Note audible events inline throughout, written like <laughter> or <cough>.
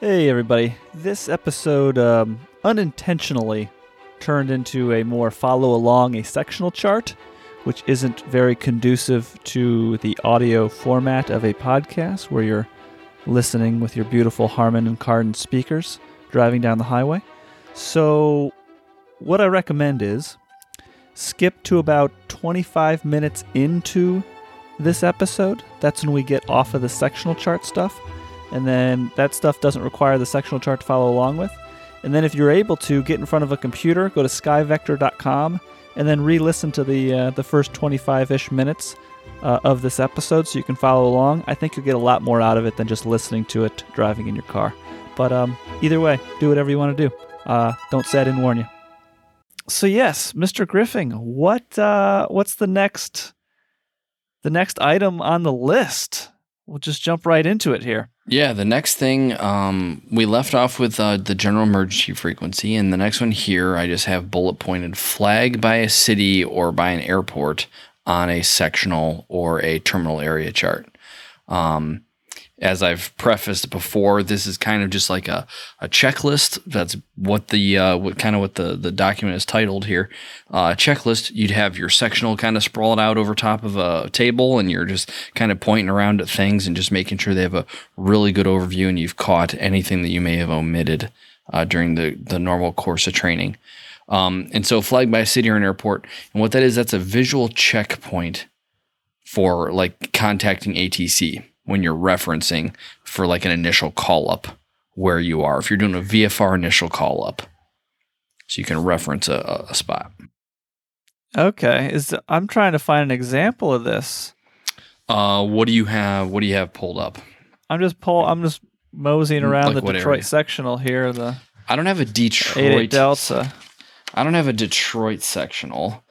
Hey, everybody. This episode um, unintentionally turned into a more follow along a sectional chart, which isn't very conducive to the audio format of a podcast where you're listening with your beautiful Harman and Kardon speakers driving down the highway. So, what I recommend is skip to about 25 minutes into this episode. That's when we get off of the sectional chart stuff and then that stuff doesn't require the sectional chart to follow along with. And then if you're able to get in front of a computer, go to skyvector.com and then re-listen to the uh, the first 25ish minutes uh, of this episode so you can follow along. I think you'll get a lot more out of it than just listening to it driving in your car. But um, either way, do whatever you want to do. Uh, don't say I didn't warn you. So yes, Mr. Griffing, what uh, what's the next the next item on the list? We'll just jump right into it here. Yeah, the next thing um, we left off with uh, the general emergency frequency, and the next one here I just have bullet pointed flag by a city or by an airport on a sectional or a terminal area chart. Um, as I've prefaced before, this is kind of just like a, a checklist. That's what the uh, what kind of what the, the document is titled here. Uh, checklist. You'd have your sectional kind of sprawled out over top of a table, and you're just kind of pointing around at things and just making sure they have a really good overview, and you've caught anything that you may have omitted uh, during the the normal course of training. Um, and so, flagged by a city or an airport, and what that is, that's a visual checkpoint for like contacting ATC when you're referencing for like an initial call up where you are. If you're doing a VFR initial call up, so you can reference a, a spot. Okay, is I'm trying to find an example of this. Uh, what do you have? What do you have pulled up? I'm just pull. I'm just moseying around Like the Detroit area? sectional here. The I don't have a 88 Detroit. Delta. I don't have a Detroit sectional,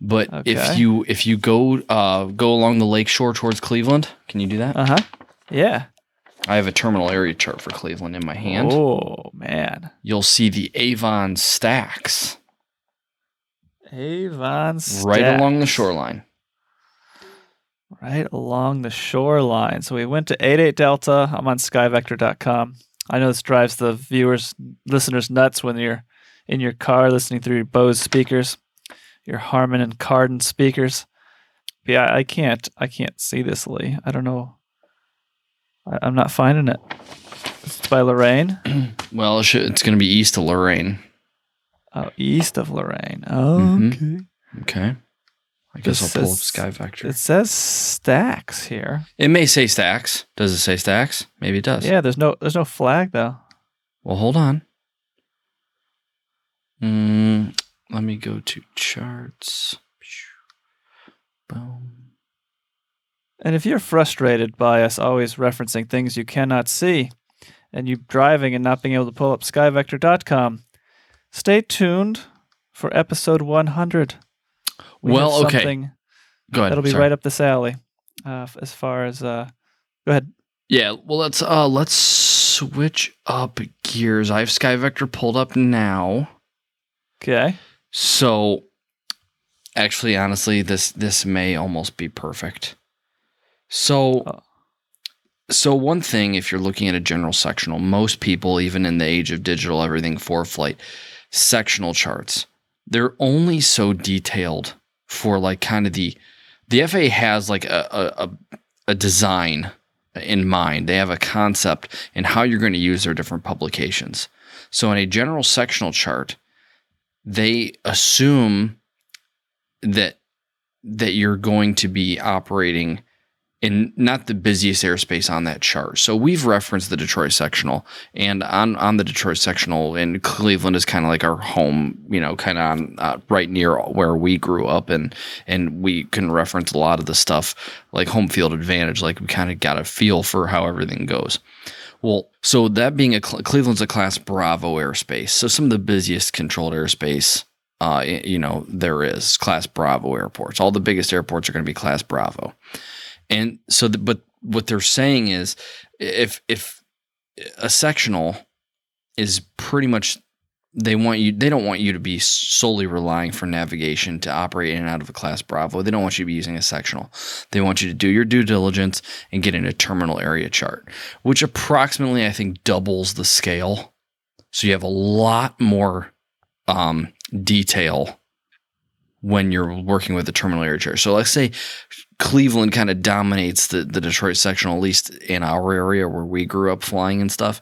but Okay. if you if you go uh, go along the lake shore towards Cleveland, can you do that? Uh huh. Yeah. I have a terminal area chart for Cleveland in my hand. Oh man, You'll see the Avon stacks Avon. Stacks. Right along the shoreline. Right along the shoreline. So we went to 88 Delta. I'm on skyvector.com. I know this drives the viewers, listeners nuts when you're in your car listening through your Bose speakers, your Harman and Kardon speakers. But yeah, I can't. I can't see this, Lee. I don't know. I, I'm not finding it. It's by Lorain. <clears throat> Well, it's going to be east of Lorain. Oh, east of Lorain. Oh, Mhm. okay. Okay. I guess This I'll pull up says- Sky Vector. It says stacks here. It may say stacks. Does it say stacks? Maybe it does. Yeah, there's no there's no flag though. Well, hold on. Mm, let me go to charts. Boom. And if you're frustrated by us always referencing things you cannot see, and you driving and not being able to pull up skyvector.com, stay tuned for episode 100. We have Well, okay. something Go ahead. That'll be Sorry. right up this alley. Uh, as far as uh, go ahead. Yeah. Well, let's uh let's switch up gears. I have Sky Vector pulled up now. Okay. So, actually, honestly, this this may almost be perfect. So, Oh. so one thing, if you're looking at a general sectional, most people, even in the age of digital everything for flight, sectional charts, they're only so detailed for like kind of the the FAA has like a a, a, a design in mind. They have a concept in how you're going to use their different publications. So in a general sectional chart, they assume that that you're going to be operating in not the busiest airspace on that chart. So we've referenced the Detroit sectional and on on the Detroit sectional and Cleveland is kind of like our home, you know, kind of on uh, right near where we grew up and and we can reference a lot of the stuff like home field advantage like we kind of got a feel for how everything goes. Well, so that being a Cleveland's a class Bravo airspace. So some of the busiest controlled airspace uh, you know, there is class Bravo airports. All the biggest airports are going to be class Bravo. And so, the, but what they're saying is if, if a sectional is pretty much they want you they don't want you to be solely relying for navigation to operate in and out of a class bravo. They don't want you to be using a sectional. They want you to do your due diligence and get in a terminal area chart which approximately i think doubles the scale. So you have a lot more um, detail when you're working with the terminal area chart. So let's say cleveland kind of dominates the, the detroit sectional at least in our area where we grew up flying and stuff.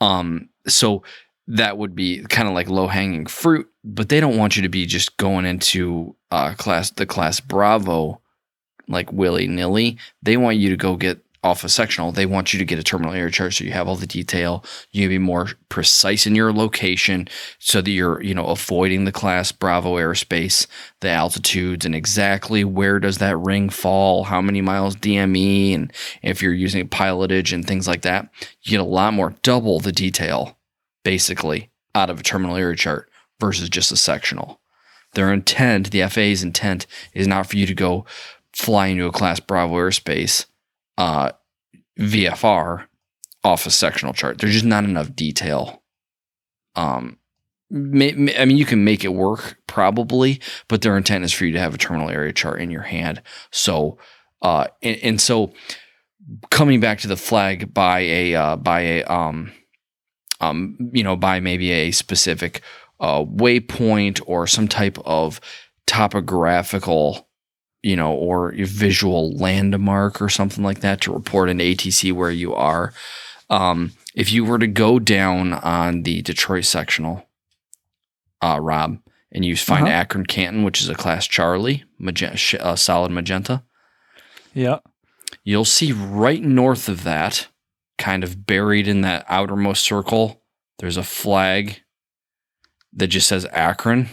Um, so that would be kind of like low hanging fruit, but they don't want you to be just going into uh, class the class Bravo like willy nilly. They want you to go get off a sectional. They want you to get a terminal air chart so you have all the detail. You can be more precise in your location so that you're you know avoiding the class Bravo airspace, the altitudes, and exactly where does that ring fall, how many miles DME, and if you're using pilotage and things like that, you get a lot more, double the detail basically out of a terminal area chart versus just a sectional. Their intent, the FAA's intent, is not for you to go fly into a class Bravo airspace uh, VFR off a sectional chart. There's just not enough detail. Um, may, may, I mean, you can make it work probably, but their intent is for you to have a terminal area chart in your hand. So, uh, and, and so coming back to the flag by a uh, by a um, um, you know, by maybe a specific uh, waypoint or some type of topographical, you know, or visual landmark or something like that to report an ATC where you are. Um, if you were to go down on the Detroit sectional, uh, Rob, and you find uh-huh. Akron Canton, which is a class Charlie, magenta, uh, solid magenta. Yeah. You'll see right north of that kind of buried in that outermost circle, there's a flag that just says Akron.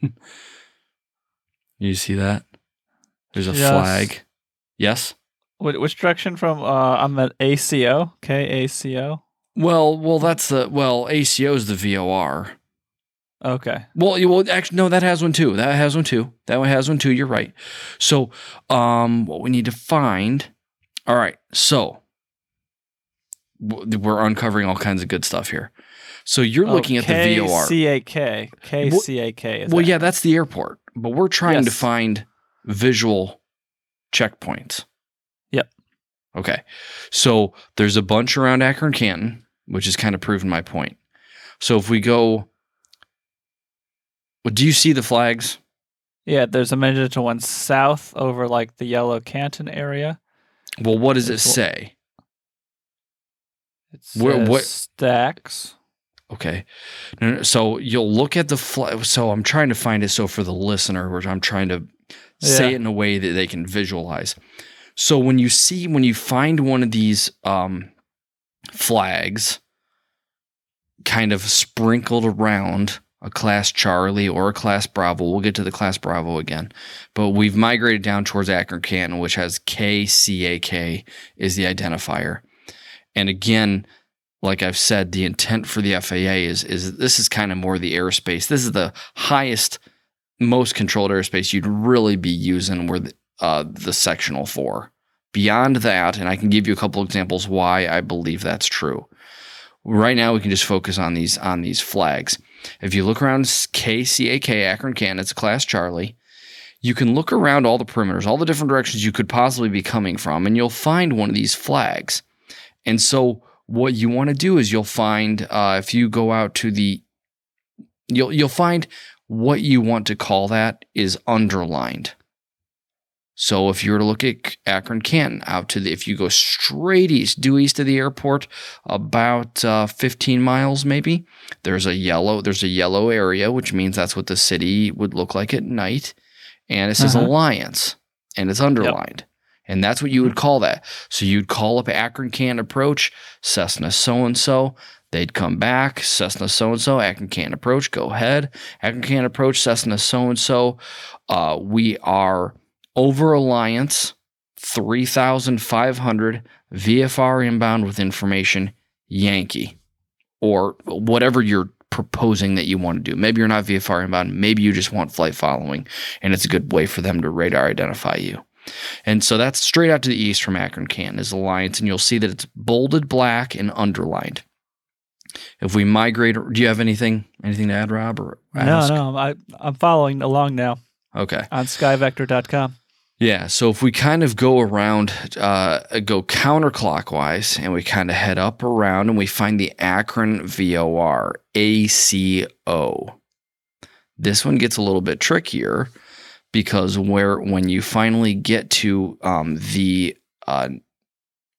<laughs> you see that? There's a yes. flag. Yes. Which direction from? Uh, I'm at ACO. Okay, ACO. Well, well, that's the well. ACO is the VOR. Okay. Well, you well actually no, that has one too. That has one too. That one has one too. You're right. So, um, what we need to find. All right. So we're uncovering all kinds of good stuff here. So you're oh, looking at the VOR. KCAK. KCAK. Well, yeah, that's the airport, but we're trying yes. to find visual checkpoints. Yep. Okay. So there's a bunch around Akron Canton, which has kind of proven my point. So if we go, do you see the flags? Yeah, there's a magenta one south over like the yellow Canton area. Well, what does it say? It says Where, what stacks? Okay, so you'll look at the fl- so I'm trying to find it so for the listener, which I'm trying to say yeah. it in a way that they can visualize. So when you see when you find one of these um, flags, kind of sprinkled around a class Charlie or a class Bravo. We'll get to the class Bravo again. But we've migrated down towards Akron Canton, which has KCAK is the identifier. And again, like I've said, the intent for the FAA is is this is kind of more the airspace. This is the highest, most controlled airspace you'd really be using where the, uh, the sectional for. Beyond that, and I can give you a couple examples why I believe that's true. Right now, we can just focus on these on these flags. If you look around KCAK Akron Canton, it's class Charlie. You can look around all the perimeters, all the different directions you could possibly be coming from, and you'll find one of these flags. And so what you want to do is you'll find uh, if you go out to the you'll you'll find what you want to call that is underlined. So if you were to look at Akron Canton out to the if you go straight east, due east of the airport, about uh, 15 miles maybe, there's a yellow there's a yellow area, which means that's what the city would look like at night, and it says uh-huh. Alliance, and it's underlined. Yep. And that's what you would mm-hmm. call that. So you'd call up Akron Can Approach, Cessna so and so. They'd come back, Cessna so and so, Akron Can Approach, go ahead. Akron Can Approach, Cessna so and so. We are over Alliance, 3,500 VFR inbound with information, Yankee, or whatever you're proposing that you want to do. Maybe you're not VFR inbound, maybe you just want flight following, and it's a good way for them to radar identify you. And so that's straight out to the east from Akron Canton is Alliance, and you'll see that it's bolded black and underlined. If we migrate, do you have anything anything to add, Rob? Or No, no, I, I'm following along now Okay. on skyvector.com. Yeah, so if we kind of go around, uh, go counterclockwise, and we kind of head up around, and we find the Akron VOR ACO. This one gets a little bit trickier because where when you finally get to um, the uh,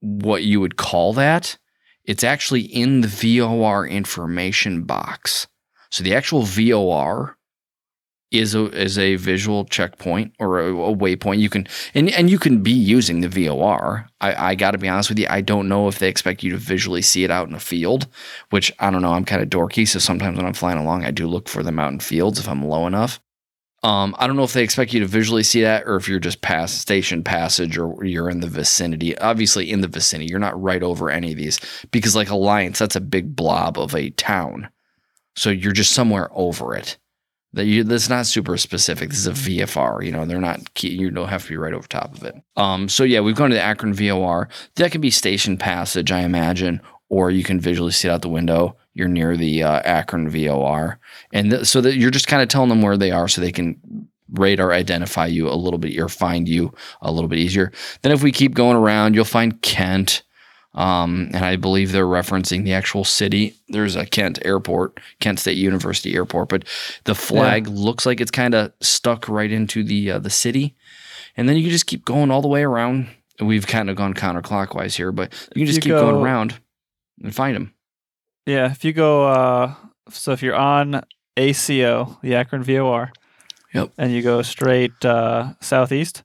what you would call that, it's actually in the VOR information box. So the actual VOR is a is a visual checkpoint or a, a waypoint. You can and and you can be using the VOR. I, I got to be honest with you. I don't know if they expect you to visually see it out in a field, which I don't know. I'm kind of dorky, so sometimes when I'm flying along, I do look for them out in fields if I'm low enough. Um, I don't know if they expect you to visually see that or if you're just past station passage or you're in the vicinity. Obviously, in the vicinity, you're not right over any of these because, like Alliance, that's a big blob of a town. So you're just somewhere over it. That you that's not super specific. This is a VFR. You know, they're not key, you don't have to be right over top of it. Um, so yeah, we've gone to the Akron VOR. That can be station passage, I imagine, or you can visually see it out the window. You're near the uh, Akron VOR, and th- so that you're just kind of telling them where they are, so they can radar identify you a little bit or find you a little bit easier. Then if we keep going around, you'll find Kent. Um, and I believe they're referencing the actual city. There's a Kent Airport, Kent State University Airport, but the flag looks like it's kind of stuck right into the uh, the city. And then you can just keep going all the way around. We've kind of gone counterclockwise here, but you can just You keep going around and find them. Yeah, if you go, uh, so if you're on ACO, the Akron VOR, Yep. and you go straight uh, southeast,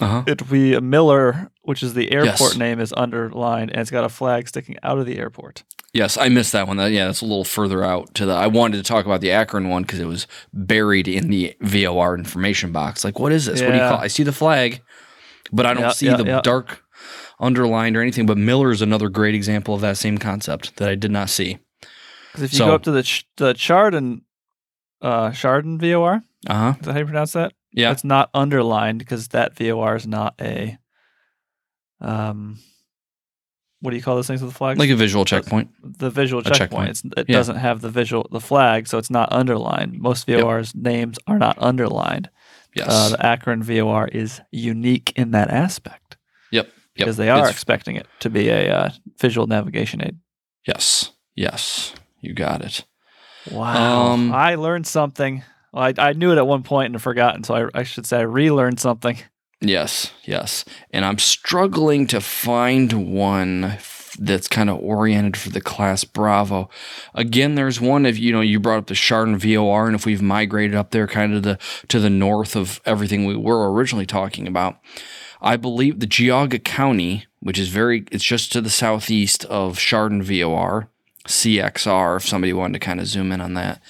Uh huh. it'll be a Miller, which is the airport Yes. name, is underlined, and it's got a flag sticking out of the airport. Yes, I missed that one. That, yeah, that's a little further out to the. I wanted to talk about the Akron one because it was buried in the VOR information box. Like, what is this? What do you Yeah. call? I see the flag, but I don't Yeah, see yeah, the yeah. dark underlined or anything. But Miller is another great example of that same concept that I did not see. Because if you So- go up to the ch- the Chardon, uh, Chardon VOR, Uh huh. is that how you pronounce that? Yeah. It's not underlined because that VOR is not a, um, what do you call those things with the flags? Like a visual checkpoint. the visual checkpoint. checkpoint. It's, it Yeah. doesn't have the visual the flag, so it's not underlined. Most VOR's names are not underlined. Yes. Uh, the Akron VOR is unique in that aspect yep. Yep. because they are It's- expecting it to be a uh, visual navigation aid. yes. Yes. You got it. Wow! Um, I learned something. Well, I, I knew it at one point and forgotten, so I, I should say I relearned something. Yes, yes. And I'm struggling to find one that's kind of oriented for the class Bravo. Again, there's one if you know you brought up the Chardon VOR, and if we've migrated up there kind of the to the north of everything we were originally talking about, I believe the Geauga County, which is very it's just to the southeast of Chardon VOR, CXR, if somebody wanted to kind of zoom in on that.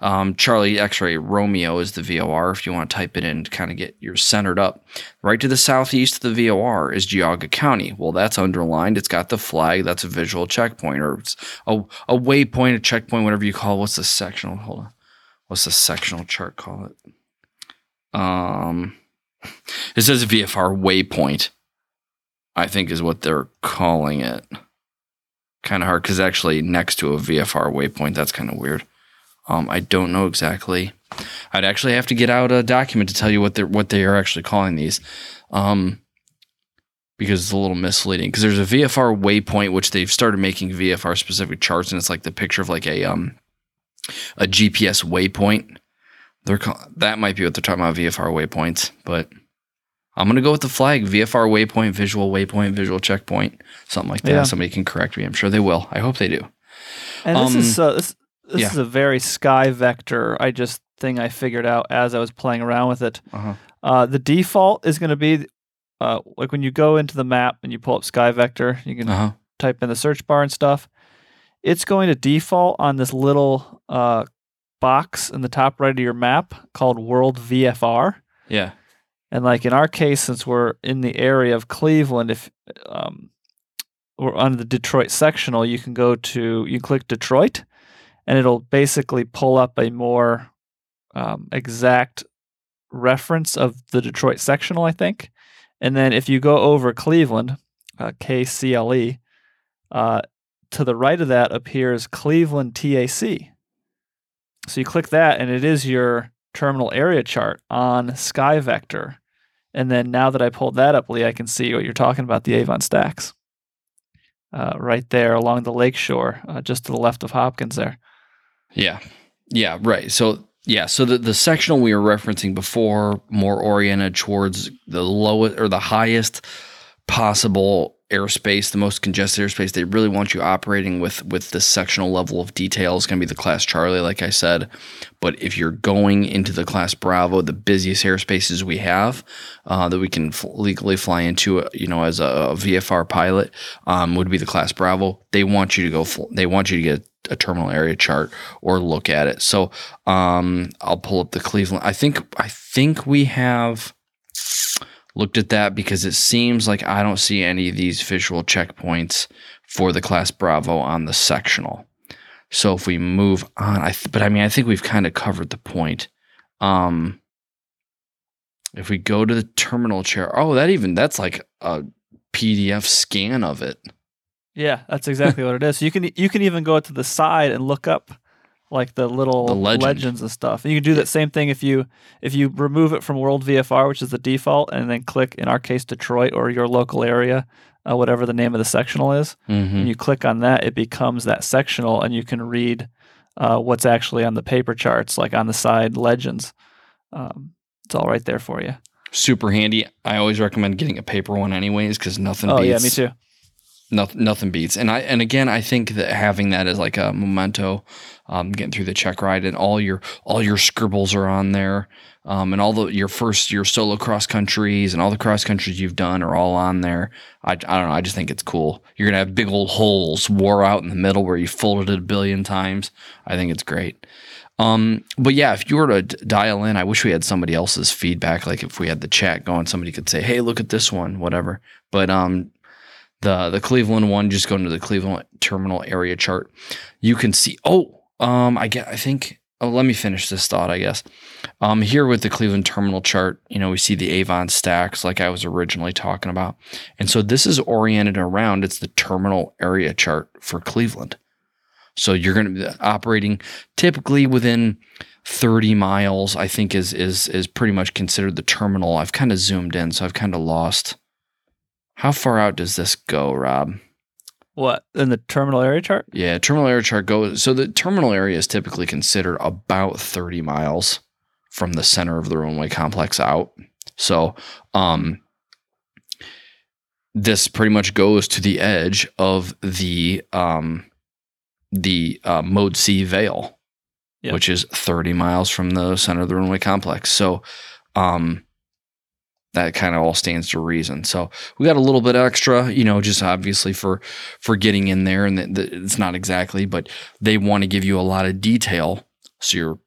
Um, Charlie X-ray Romeo is the VOR. If you want to type it in to kind of get yours centered up, right to the southeast of the VOR is Geauga County. Well, that's underlined. It's got the flag. That's a visual checkpoint or a, a waypoint, a checkpoint, whatever you call. it. What's the sectional? Hold on. What's the sectional chart call it? Um, it says VFR waypoint. I think is what they're calling it. Kind of hard because actually next to a VFR waypoint, that's kind of weird. Um, I don't know exactly. I'd actually have to get out a document to tell you what they what they are actually calling these, um, because it's a little misleading. Because there's a VFR waypoint which they've started making VFR specific charts, and it's like the picture of like a um a GPS waypoint. They're call- that might be what they're talking about VFR waypoints, but I'm gonna go with the flag VFR waypoint, visual waypoint, visual checkpoint, something like that. Yeah. Somebody can correct me. I'm sure they will. I hope they do. And this Um, is uh, this this yeah. is a very sky vector. I just thing I figured out as I was playing around with it. Uh-huh. Uh, the default is going to be uh, like when you go into the map and you pull up sky vector, you can Uh huh. type in the search bar and stuff. It's going to default on this little uh, box in the top right of your map called World VFR. Yeah. And like in our case, since we're in the area of Cleveland, if um, we're on the Detroit sectional, you can go to you click Detroit, and it'll basically pull up a more um, exact reference of the Detroit sectional, I think. And then if you go over Cleveland, uh, KCLE, uh, to the right of that appears Cleveland TAC. So you click that, and it is your terminal area chart on SkyVector. And then now that I pulled that up, Lee, I can see what you're talking about the Avon stacks. Uh, right there along the lakeshore, uh, just to the left of Hopkins there. Yeah. Yeah, right. So yeah, so the, the sectional we were referencing before, more oriented towards the lowest or the highest possible airspace, the most congested airspace. They really want you operating with with the sectional level of detail is going to be the class Charlie, like I said. But if you're going into the class Bravo, the busiest airspaces we have uh, that we can f- legally fly into, uh, you know, as a, a VFR pilot, um, would be the class Bravo. They want you to go. Fl- they want you to get a terminal area chart or look at it. So um, I'll pull up the Cleveland. I think I think we have looked at that because it seems like I don't see any of these visual checkpoints for the class Bravo on the sectional. So if we move on, I th- but I mean I think we've kind of covered the point. Um, if we go to the terminal chair, oh, that even that's like a PDF scan of it. Yeah, that's exactly what it is. So you can you can even go to the side and look up like the little The legend. legends and stuff. And you can do that same thing if you if you remove it from World VFR, which is the default, and then click in our case Detroit or your local area, uh, whatever the name of the sectional is. Mm-hmm. And you click on that, it becomes that sectional, and you can read uh, what's actually on the paper charts, like on the side legends. Um, it's all right there for you. Super handy. I always recommend getting a paper one, anyways, because nothing. Oh beats, yeah, me too. Nothing, nothing beats. And I and again, I think that having that as like a memento, um, getting through the check ride, and all your all your scribbles are on there, um, and all the your first your solo cross countries and all the cross countries you've done are all on there. I, I don't know. I just think it's cool. You're gonna have big old holes wore out in the middle where you folded it a billion times. I think it's great. Um, but yeah, if you were to dial in, I wish we had somebody else's feedback. Like if we had the chat going, somebody could say, "Hey, look at this one," whatever. But um, the the Cleveland one, just going to the Cleveland terminal area chart, you can see. Oh, um, I get. I think. Oh, let me finish this thought. I guess. Um, here with the Cleveland terminal chart, you know, we see the Avon stacks, like I was originally talking about, and so this is oriented around. It's the terminal area chart for Cleveland. So you're going to be operating typically within 30 miles. I think is is is pretty much considered the terminal. I've kind of zoomed in, so I've kind of lost. How far out does this go, Rob? What in the terminal area chart? Yeah, terminal area chart goes. So the terminal area is typically considered about 30 miles from the center of the runway complex out. So, um, this pretty much goes to the edge of the um, the uh, Mode C Veil, Yep. which is 30 miles from the center of the runway complex. So, um, that kind of all stands to reason. So we got a little bit extra, you know, just obviously for for getting in there, and the, the, it's not exactly, but they want to give you a lot of detail, so you're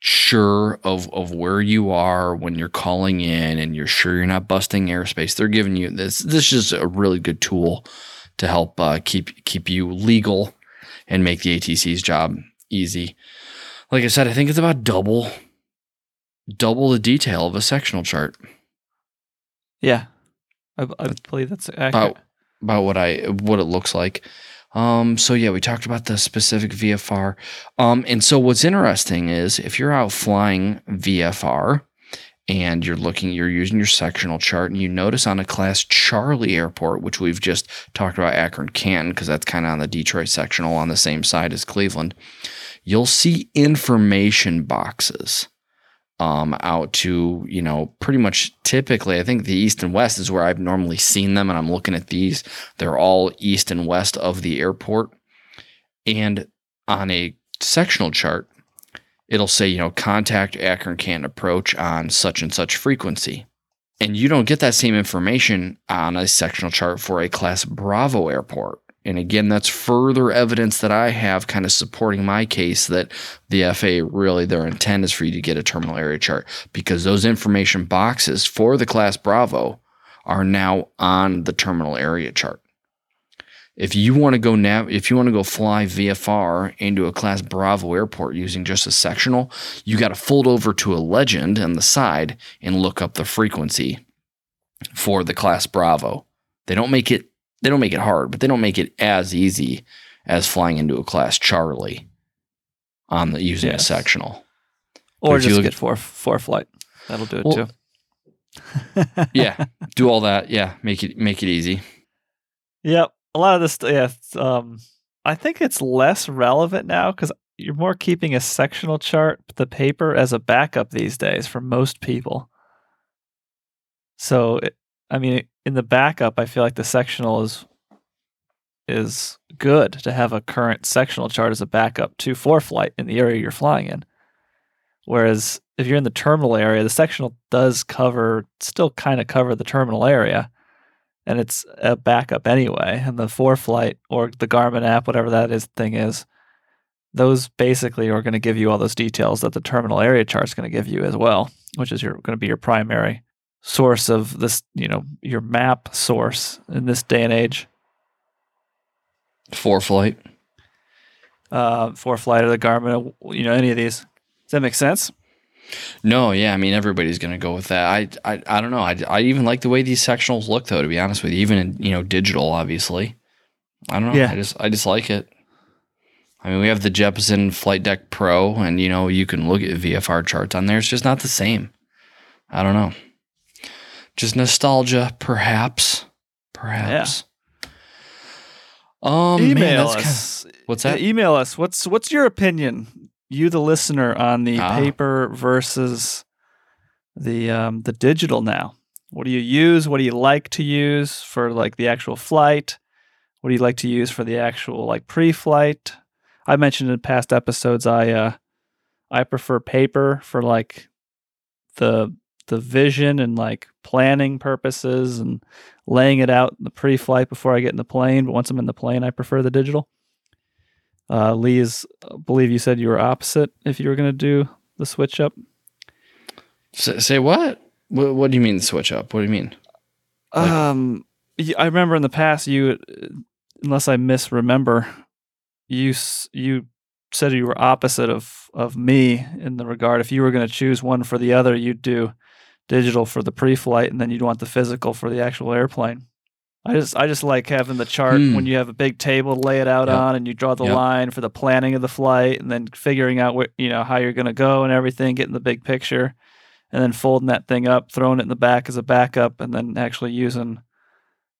sure of of where you are when you're calling in, and you're sure you're not busting airspace. They're giving you this. This is a really good tool to help uh, keep keep you legal and make the ATC's job easy. Like I said, I think it's about double double the detail of a sectional chart. Yeah, I, I believe that's accurate. about about what I what it looks like. Um, so yeah, we talked about the specific VFR. Um, and so what's interesting is if you're out flying VFR and you're looking, you're using your sectional chart, and you notice on a class Charlie airport, which we've just talked about Akron Canton, because that's kind of on the Detroit sectional on the same side as Cleveland, you'll see information boxes um, out to, you know, pretty much typically, I think the east and west is where I've normally seen them. And I'm looking at these. They're all east and west of the airport. And on a sectional chart, it'll say, you know, contact Akron Canton approach on such and such frequency. And you don't get that same information on a sectional chart for a class Bravo airport. And again, that's further evidence that I have kind of supporting my case that the FAA really their intent is for you to get a terminal area chart because those information boxes for the class Bravo are now on the terminal area chart. If you want to go nav, if you want to go fly VFR into a class Bravo airport using just a sectional, you got to fold over to a legend on the side and look up the frequency for the class Bravo. They don't make it they don't make it hard, but they don't make it as easy as flying into a class Charlie on the using Yes. a sectional. Or if you just look get at- four ForeFlight. That'll do it Well, too. <laughs> Yeah, do all that. <laughs> Yeah, make it make it easy. Yep. A lot of this, yeah. Um, I think it's less relevant now because you're more keeping a sectional chart, the paper, as a backup these days for most people. So, it, I mean, in the backup, I feel like the sectional is is good to have a current sectional chart as a backup to ForeFlight in the area you're flying in. Whereas if you're in the terminal area, the sectional does cover, still kind of cover the terminal area and it's a backup anyway. And the for flight or the Garmin app, whatever that is thing is, those basically are going to give you all those details that the terminal area chart's going to give you as well, which is your going to be your primary source of this, you know, your map source in this day and age. ForeFlight. Uh, ForeFlight or the Garmin, you know, any of these. Does that make sense? No, yeah, I mean everybody's gonna go with that. I, I, I don't know. I, I even like the way these sectionals look, though. To be honest with you, even in you know digital, obviously. I don't know. Yeah. I just I just like it. I mean, we have the Jeppesen Flight Deck Pro, and you know you can look at VFR charts on there. It's just not the same. I don't know. Just nostalgia, perhaps. Perhaps. Um, man, email kinda- us. what's Yeah, that? email us. What's what's your opinion, you the listener, on the Ah. paper versus the um, the digital now? What do you use? What do you like to use for like the actual flight? What do you like to use for the actual like pre-flight? I mentioned in past episodes I uh I prefer paper for like the the vision and like planning purposes and laying it out in the pre-flight before I get in the plane. But once I'm in the plane, I prefer the digital. Uh, Lee is, I believe you said you were opposite if you were going to do the switch up. Say, say what? what? What do you mean switch up? What do you mean? Like- Um, I remember in the past you, unless I misremember, you you said you were opposite of of me in the regard. If you were going to choose one for the other, you'd do digital for the pre-flight, and then you'd want the physical for the actual airplane. I just I just like having the chart Hmm. when you have a big table to lay it out Yep. on, and you draw the Yep. line for the planning of the flight, and then figuring out where you know how you're going to go and everything, getting the big picture, and then folding that thing up, throwing it in the back as a backup, and then actually using,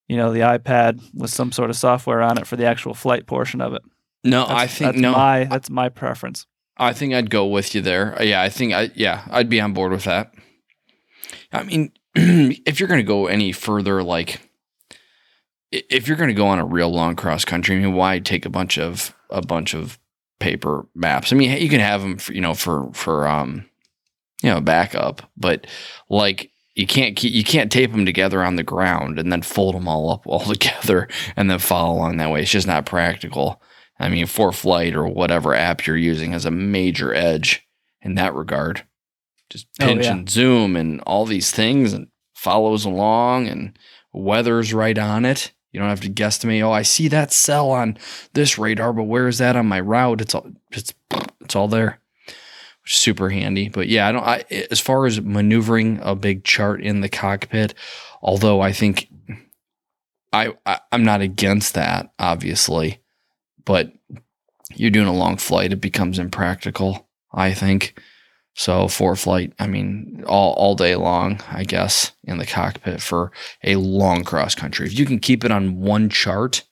you know, the iPad with some sort of software on it for the actual flight portion of it. No, That's, I think that's no. my that's my preference. I think I'd go with you there. Yeah, I think I yeah, I'd be on board with that. I mean, <clears throat> if you're going to go any further like if you're going to go on a real long cross country, I mean, why take a bunch of a bunch of paper maps? I mean, you can have them for, you know, for for um you know, backup, but like you can't keep, you can't tape them together on the ground and then fold them all up <laughs> all together and then follow along that way. It's just not practical. I mean, ForeFlight or whatever app you're using has a major edge in that regard. Just Oh, pinch yeah. and zoom and all these things and follows along and weather's right on it. You don't have to guesstimate, oh, I see that cell on this radar, but where is that on my route? It's all it's it's all there. Which is super handy. But yeah, I don't I as far as maneuvering a big chart in the cockpit, although I think I, I I'm not against that, obviously but you're doing a long flight, it becomes impractical, I think. So ForeFlight, I mean, all, all day long, I guess, in the cockpit for a long cross country. If you can keep it on one chart,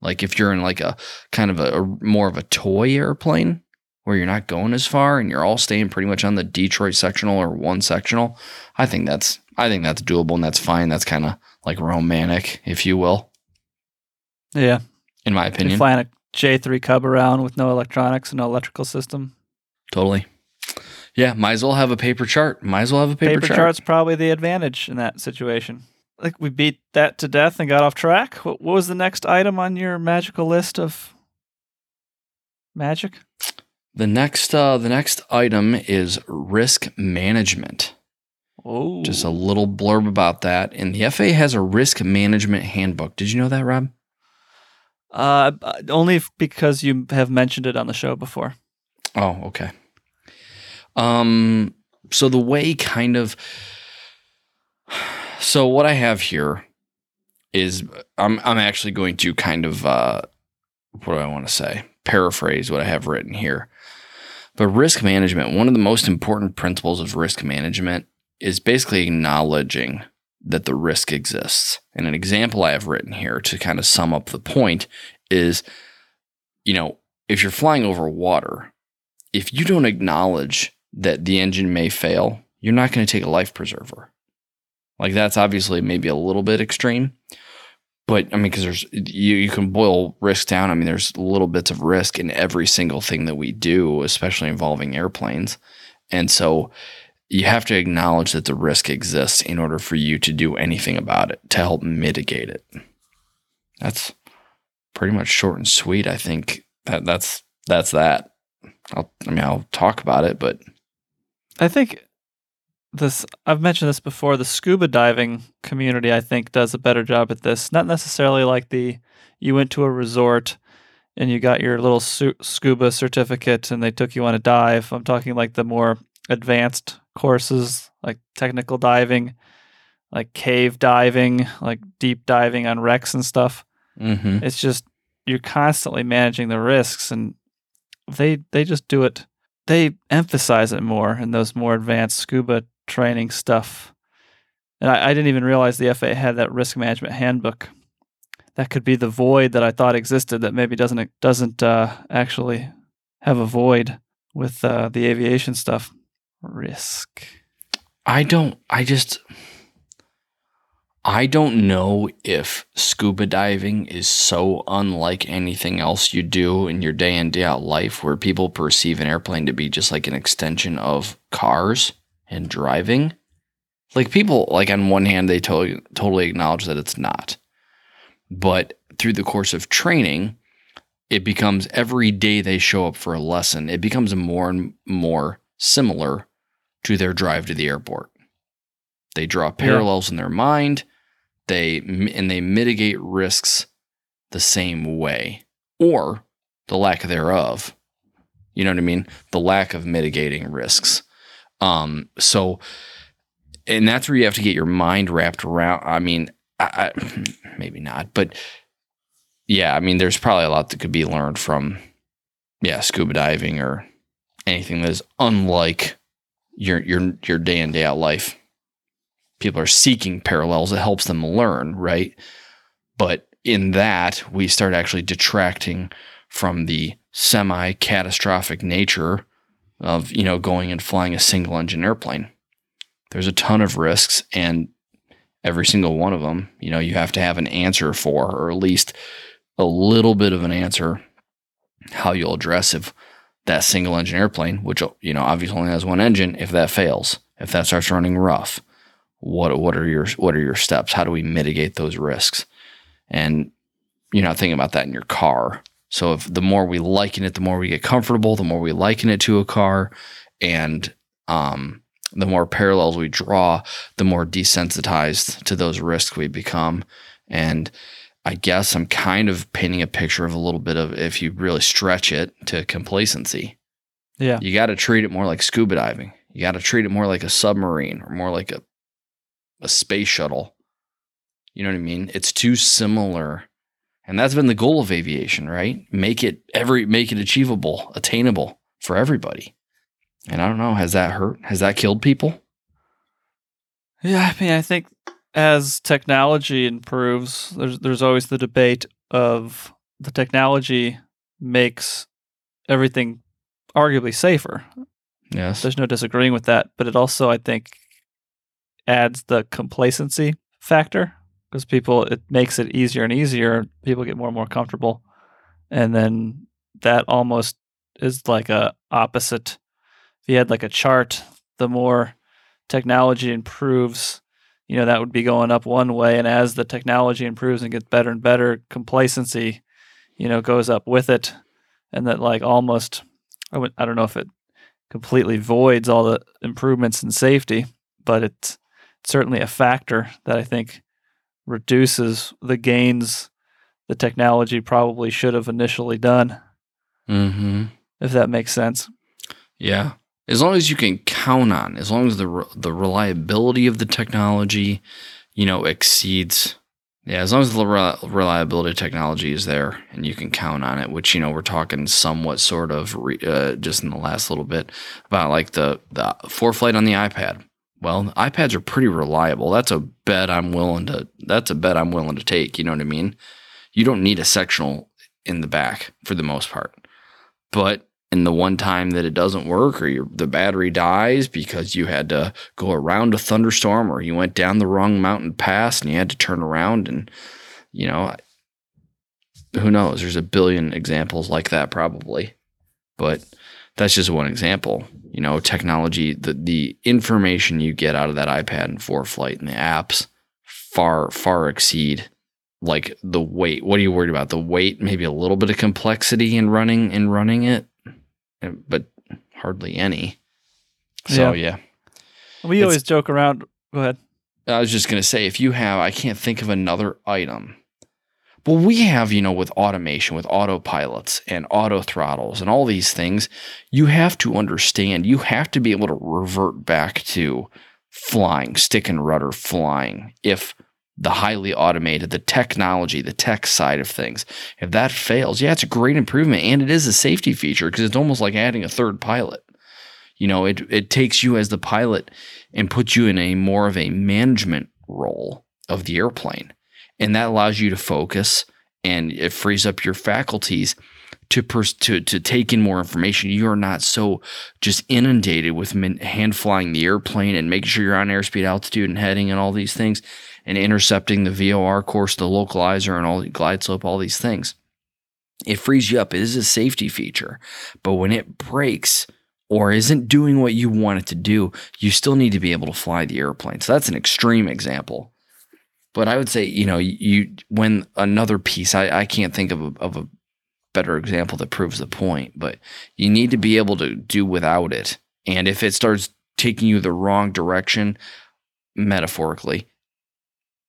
like if you're in like a kind of a, a more of a toy airplane where you're not going as far and you're all staying pretty much on the Detroit sectional or one sectional, I think that's I think that's doable and that's fine. That's kind of like romantic, if you will, Yeah, in my you're opinion. flying a J three Cub around with no electronics and no electrical system. Totally. Yeah, might as well have a paper chart. Might as well have a paper, Paper, chart. chart's probably the advantage in that situation. Like we beat that to death and got off track. What, what was the next item on your magical list of magic? The next uh the next item is risk management. Oh, Just a little blurb about that. And the FA has a risk management handbook. Did you know that, Rob? uh, only because you have mentioned it on the show before. Oh, okay. Um so the way kind of so what I have here is I'm I'm actually going to kind of uh, what do I want to say? Paraphrase what I have written here. But risk management, one of the most important principles of risk management is basically acknowledging that the risk exists. And an example I have written here to kind of sum up the point is you know, if you're flying over water, if you don't acknowledge that the engine may fail, you're not going to take a life preserver. Like that's obviously maybe a little bit extreme, but I mean, because there's you you can boil risk down. I mean, there's little bits of risk in every single thing that we do, especially involving airplanes, and so you have to acknowledge that the risk exists in order for you to do anything about it to help mitigate it. That's pretty much short and sweet. I think that that's that's that. I'll, I mean, I'll talk about it, but I think this I've mentioned this before. The scuba diving community, I think, does a better job at this. Not necessarily like the you went to a resort and you got your little su- scuba certificate and they took you on a dive. I'm talking like the more advanced courses, like technical diving, like cave diving, like deep diving on wrecks and stuff. mm-hmm. It's just you're constantly managing the risks, and they they just do it. They emphasize it more in those more advanced scuba training stuff. And I, I didn't even realize the FAA had that risk management handbook. That could be the void that I thought existed that maybe doesn't doesn't uh, actually have a void with uh, the aviation stuff. Risk. I don't. I just. I don't know if scuba diving is so unlike anything else you do in your day in, day out life where people perceive an airplane to be just like an extension of cars and driving. Like people, like on one hand, they totally, totally acknowledge that it's not. But through the course of training, it becomes every day they show up for a lesson, it becomes more and more similar to their drive to the airport. They draw parallels in their mind they and they mitigate risks the same way or the lack thereof. You know what i mean? The lack of mitigating risks. Um so and that's where you have to get your mind wrapped around i mean I, I, <clears throat> maybe not but yeah i mean there's probably a lot that could be learned from yeah scuba diving or anything that is unlike your your your day in day out life people are seeking parallels it helps them learn right? But in that we start actually detracting from the semi catastrophic nature of you know going and flying a single engine airplane. There's a ton of risks and every single one of them you know you have to have an answer for or at least a little bit of an answer how you'll address if that single engine airplane which you know obviously only has one engine if that fails if that starts running rough what what are your what are your steps? How do we mitigate those risks? And you're not thinking about that in your car. So if the more we liken it, the more we get comfortable, the more we liken it to a car, and um, the more parallels we draw, the more desensitized to those risks we become. And I guess I'm kind of painting a picture of a little bit of if you really stretch it to complacency. Yeah. You got to treat it more like scuba diving. You got to treat it more like a submarine or more like a a space shuttle. You know what I mean? It's too similar. And that's been the goal of aviation, right? Make it every make it achievable, attainable for everybody. And I don't know, has that hurt? Has that killed people? Yeah, I mean, I think as technology improves, there's there's always the debate of the technology makes everything arguably safer. Yes. There's no disagreeing with that, but it also I think adds the complacency factor because people it makes it easier and easier. People get more and more comfortable, and then that almost is like a opposite. If you had like a chart, the more technology improves, you know that would be going up one way, and as the technology improves and gets better and better, complacency, you know, goes up with it, and that like almost, I I don't know if it completely voids all the improvements in safety, but it's certainly a factor that I think reduces the gains the technology probably should have initially done. Mm-hmm. If that makes sense. Yeah. As long as you can count on, as long as the the reliability of the technology, you know, exceeds Yeah, as long as the rel- reliability technology is there and you can count on it, which you know we're talking somewhat sort of re- uh, just in the last little bit about like the the ForeFlight on the iPad. Well, iPads are pretty reliable. That's a bet I'm willing to. That's a bet I'm willing to take. You know what I mean? You don't need a sectional in the back for the most part, but in the one time that it doesn't work or your, the battery dies because you had to go around a thunderstorm or you went down the wrong mountain pass and you had to turn around and you know who knows there's a billion examples like that probably but that's just one example you know technology the the information you get out of that iPad and ForeFlight and the apps far far exceed like the weight what are you worried about the weight maybe a little bit of complexity in running in running it eh, but hardly any. So yeah, we It's- always joke around. Go ahead. I was just gonna say if you have, I can't think of another item. But we have, you know, with automation, with autopilots and auto throttles and all these things, you have to understand, you have to be able to revert back to flying, stick and rudder flying. If the highly automated, the technology, the tech side of things, if that fails, yeah, it's a great improvement and it is a safety feature because it's almost like adding a third pilot. You know, it it takes you as the pilot and puts you in a more of a management role of the airplane. And that allows you to focus and it frees up your faculties to pers- to to take in more information. You're not so just inundated with min- hand flying the airplane and making sure you're on airspeed, altitude, and heading, and all these things, and intercepting the VOR course, the localizer, and all the glide slope, all these things. It frees you up. It is a safety feature, but when it breaks or isn't doing what you want it to do, you still need to be able to fly the airplane. So that's an extreme example. But I would say, you know, you when another piece, I, I can't think of a, of a better example that proves the point, but you need to be able to do without it. And if it starts taking you the wrong direction, metaphorically,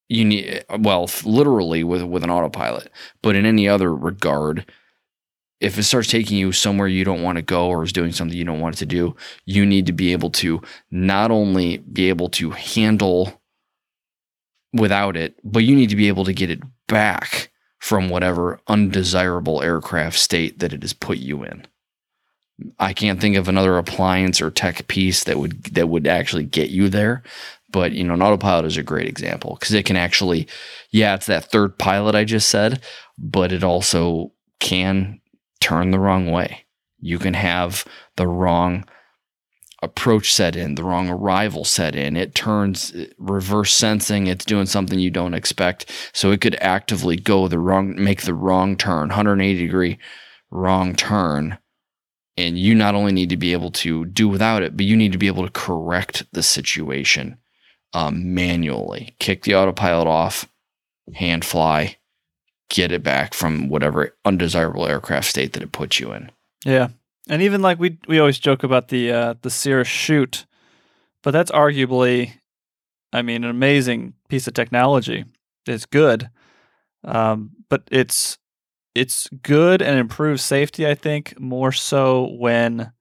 you need well, literally with with an autopilot, but in any other regard, if it starts taking you somewhere you don't want to go or is doing something you don't want it to do, you need to be able to not only be able to handle without it, but you need to be able to get it back from whatever undesirable aircraft state that it has put you in. I can't think of another appliance or tech piece that would that would actually get you there. But you know, an autopilot is a great example because it can actually, yeah, it's that third pilot I just said, but it also can turn the wrong way. You can have the wrong approach set in, the wrong arrival set in. It turns reverse sensing. It's doing something you don't expect. So it could actively go the wrong, make the wrong turn, 180 degree wrong turn. And you not only need to be able to do without it, but you need to be able to correct the situation um, manually. Kick the autopilot off, hand fly, get it back from whatever undesirable aircraft state that it puts you in. Yeah, and even like we we always joke about the uh, the Cirrus chute, but that's arguably, I mean, an amazing piece of technology. It's good, um, but it's it's good and improves safety. I think more so when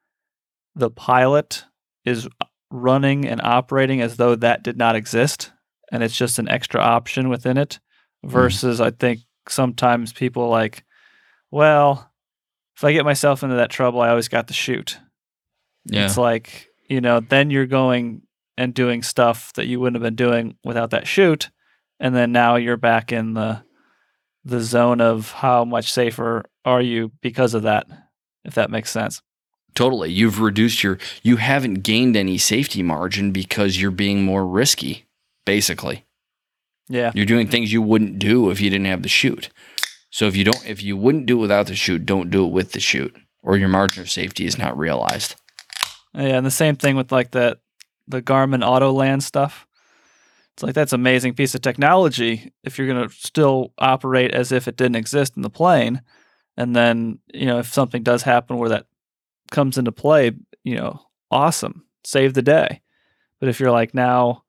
the pilot is running and operating as though that did not exist, and it's just an extra option within it. Versus, I think sometimes people like, well, if I get myself into that trouble, I always got to chute. Yeah. It's like, you know, then you're going and doing stuff that you wouldn't have been doing without that chute. And then now you're back in the the zone of how much safer are you because of that, if that makes sense. Totally. You've reduced your, you haven't gained any safety margin because you're being more risky, basically. Yeah. You're doing things you wouldn't do if you didn't have the chute. So if you don't, if you wouldn't do it without the chute, don't do it with the chute, or your margin of safety is not realized. Yeah, and the same thing with like the the Garmin Autoland stuff. It's like that's amazing piece of technology if you're going to still operate as if it didn't exist in the plane. And then, you know, if something does happen where that comes into play, you know, awesome. Save the day. But if you're like now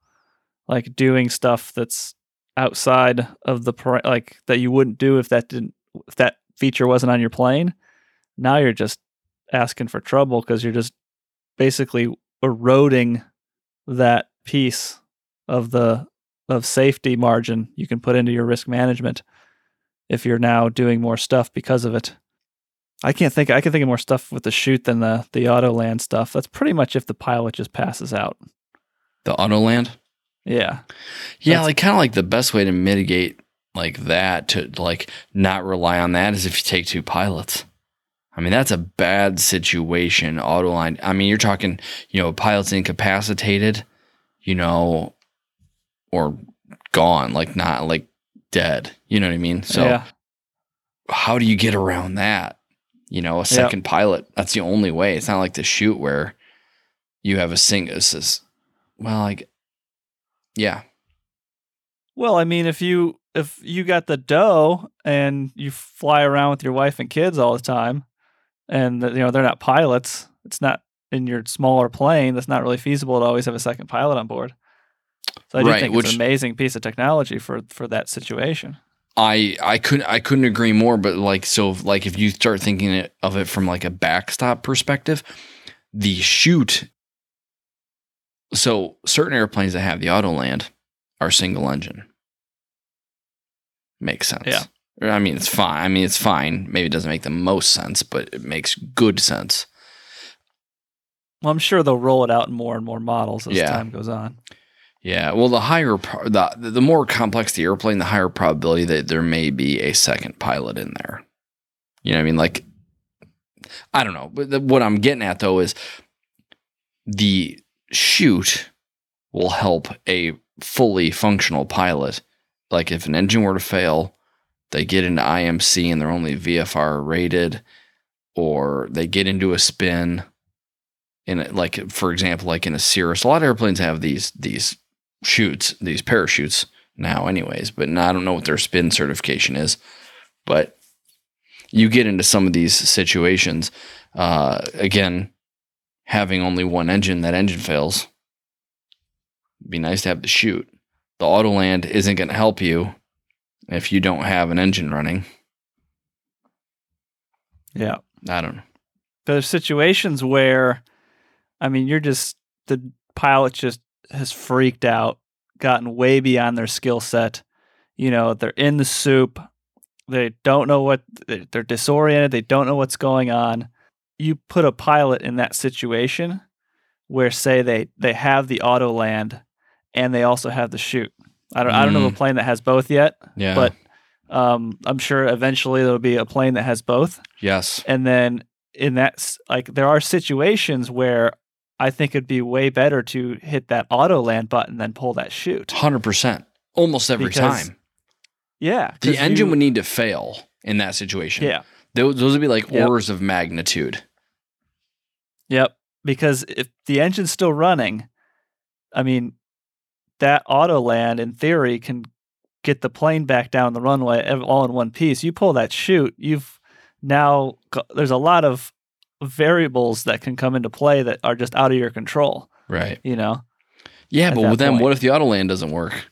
like doing stuff that's outside of the like that you wouldn't do if that didn't if that feature wasn't on your plane, now you're just asking for trouble because you're just basically eroding that piece of the of safety margin you can put into your risk management if you're now doing more stuff because of it. I can't think I can think of more stuff with the chute than the the auto land stuff. That's pretty much if the pilot just passes out. The auto land? Yeah. Yeah, That's- like kind of like the best way to mitigate like that to like not rely on that is if you take two pilots. I mean, that's a bad situation. Auto land. I mean, you're talking, you know, pilot's incapacitated, you know, or gone, like not like dead. You know what I mean? So yeah. how do you get around that? You know, a second pilot. That's the only way. It's not like the chute where you have a sing. This is well, like, yeah, Well, I mean, if you if you got the dough and you fly around with your wife and kids all the time, and you know they're not pilots, it's not in your smaller plane. That's not really feasible to always have a second pilot on board. So I do Right, think it's an amazing piece of technology for for that situation. I I couldn't I couldn't agree more. But like so, like if you start thinking of it from like a backstop perspective, the chute. So certain airplanes that have the auto land are single engine. Makes sense. Yeah. I mean, it's fine. I mean, it's fine. Maybe it doesn't make the most sense, but it makes good sense. Well, I'm sure they'll roll it out in more and more models as Yeah. time goes on. Yeah. Well, the higher, the the more complex the airplane, the higher probability that there may be a second pilot in there. You know what I mean? Like, I don't know. But the, what I'm getting at though is the chute will help a fully functional pilot. Like, if an engine were to fail, they get into IMC and they're only VFR rated, or they get into a spin. In like, for example, like in a Cirrus, a lot of airplanes have these these chutes, these parachutes now, anyways. But I don't know what their spin certification is. But you get into some of these situations. Uh, again, having only one engine, that engine fails. It'd be nice to have the chute. The auto land isn't going to help you if you don't have an engine running. Yeah. I don't know. There's situations where, I mean, you're just the pilot just has freaked out, gotten way beyond their skill set. You know, they're in the soup. They don't know what they're disoriented. They don't know what's going on. You put a pilot in that situation where, say, they they have the auto land and they also have the chute. I don't I don't know of a plane that has both yet, Yeah. but um, I'm sure eventually there'll be a plane that has both yes. and then in that like there are situations where I think it'd be way better to hit that auto land button than pull that chute. 100%. Almost every Because time. Yeah, the engine you- would need to fail in that situation. Yeah. Those, those would be like Yep. orders of magnitude. Yep. Because if the engine's still running, I mean, that auto land in theory can get the plane back down the runway all in one piece. You pull that chute, you've now got, there's a lot of variables that can come into play that are just out of your control. Right. You know. Yeah, but them, point. what if the auto land doesn't work?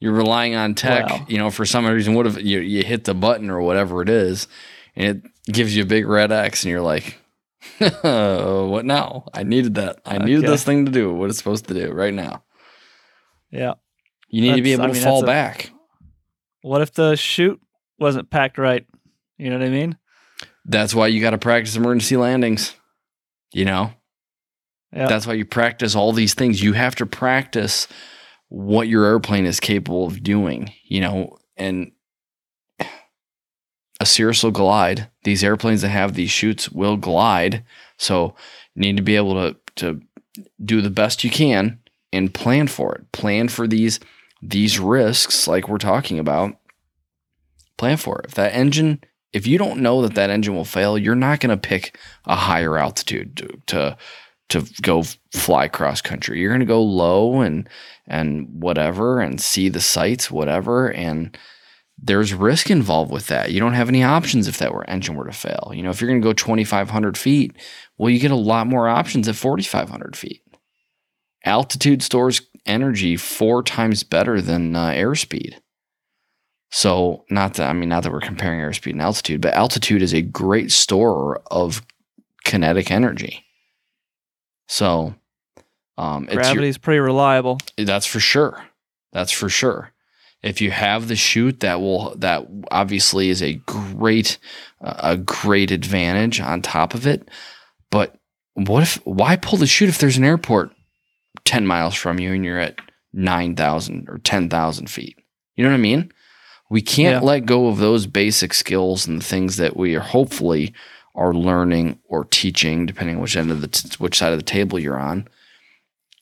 You're relying on tech, Well. you know, for some reason. What if you, you hit the button or whatever it is, and it gives you a big red X, and you're like, <laughs> what now? I needed that. I needed this thing to do what it's supposed to do right now. Yeah. You need to be able I to fall a- back. What if the chute wasn't packed right? You know what I mean? That's why you got to practice emergency landings. You know, Yeah. That's why you practice all these things. You have to practice what your airplane is capable of doing, you know, and a Cirrus will glide. These airplanes that have these chutes will glide. So you need to be able to to do the best you can and plan for it. Plan for these these risks like we're talking about. Plan for it. If that engine if you don't know that that engine will fail, you're not going to pick a higher altitude to, to to go fly cross country. You're going to go low and and whatever and see the sights, whatever. And there's risk involved with that. You don't have any options if that were engine were to fail. You know, if you're going to go 2,500 feet, well, you get a lot more options at 4,500 feet. Altitude stores energy four times better than uh, airspeed. So, not that I mean, not that we're comparing airspeed and altitude, but altitude is a great store of kinetic energy. So, um, it's your, pretty reliable. that's for sure. That's for sure. If you have the chute, that will that obviously is a great uh, a great advantage on top of it. But what if why pull the chute if there's an airport ten miles from you and you're at nine thousand or ten thousand feet? You know what I mean? We can't Yeah. let go of those basic skills and the things that we are hopefully are learning or teaching, depending on which end of the t- which side of the table you're on.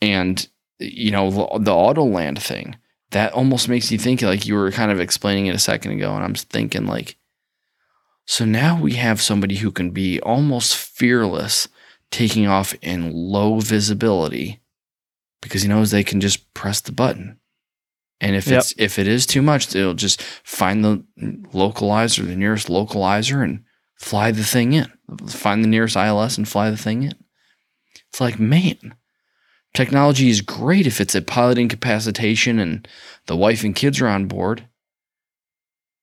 And you know the, the auto land thing that almost makes you think like you were kind of explaining it a second ago, and I'm thinking like, so now we have somebody who can be almost fearless, taking off in low visibility, because he knows they can just press the button. And if Yep. it's if it is too much, they'll just find the localizer, the nearest localizer, and fly the thing in. Find the nearest ILS and fly the thing in. It's like, man, technology is great if it's a pilot incapacitation and the wife and kids are on board.